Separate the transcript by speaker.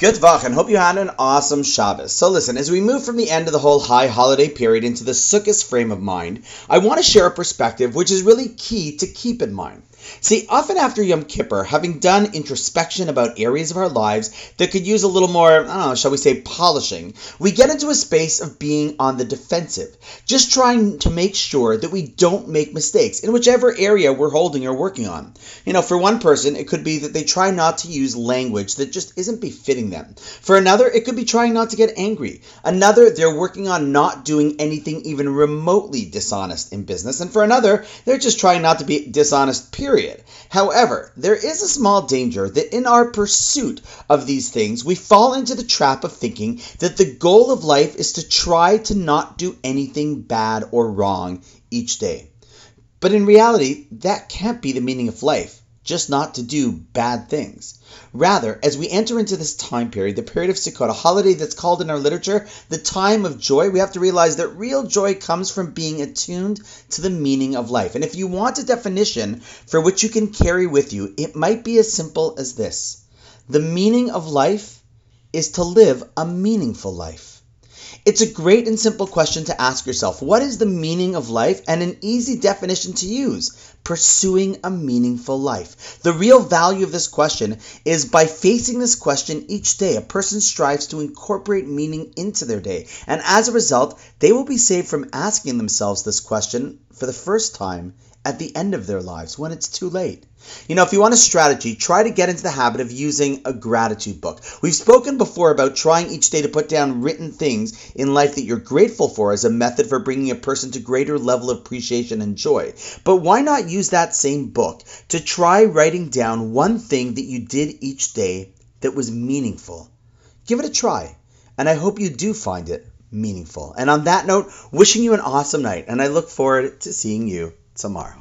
Speaker 1: Good Vach, and hope you had an awesome Shabbos. So listen, as we move from the end of the whole high holiday period into the Sukkot frame of mind, I want to share a perspective which is really key to keep in mind. See, often after Yom Kippur, having done introspection about areas of our lives that could use a little more, I don't know, shall we say, polishing, we get into a space of being on the defensive, just trying to make sure that we don't make mistakes in whichever area we're holding or working on. You know, for one person, it could be that they try not to use language that just isn't befitting them. For another, it could be trying not to get angry. Another, they're working on not doing anything even remotely dishonest in business. And for another, they're just trying not to be dishonest, period period. However, there is a small danger that in our pursuit of these things, we fall into the trap of thinking that the goal of life is to try to not do anything bad or wrong each day. But in reality, that can't be the meaning of life just not to do bad things. Rather, as we enter into this time period, the period of Sukkot, a holiday that's called in our literature the time of joy, we have to realize that real joy comes from being attuned to the meaning of life. And if you want a definition for which you can carry with you, it might be as simple as this The meaning of life is to live a meaningful life. It's a great and simple question to ask yourself. What is the meaning of life? And an easy definition to use pursuing a meaningful life. The real value of this question is by facing this question each day, a person strives to incorporate meaning into their day. And as a result, they will be saved from asking themselves this question for the first time at the end of their lives when it's too late. You know, if you want a strategy, try to get into the habit of using a gratitude book. We've spoken before about trying each day to put down written things in life that you're grateful for as a method for bringing a person to greater level of appreciation and joy. But why not use that same book to try writing down one thing that you did each day that was meaningful? Give it a try, and I hope you do find it meaningful. And on that note, wishing you an awesome night, and I look forward to seeing you tomorrow.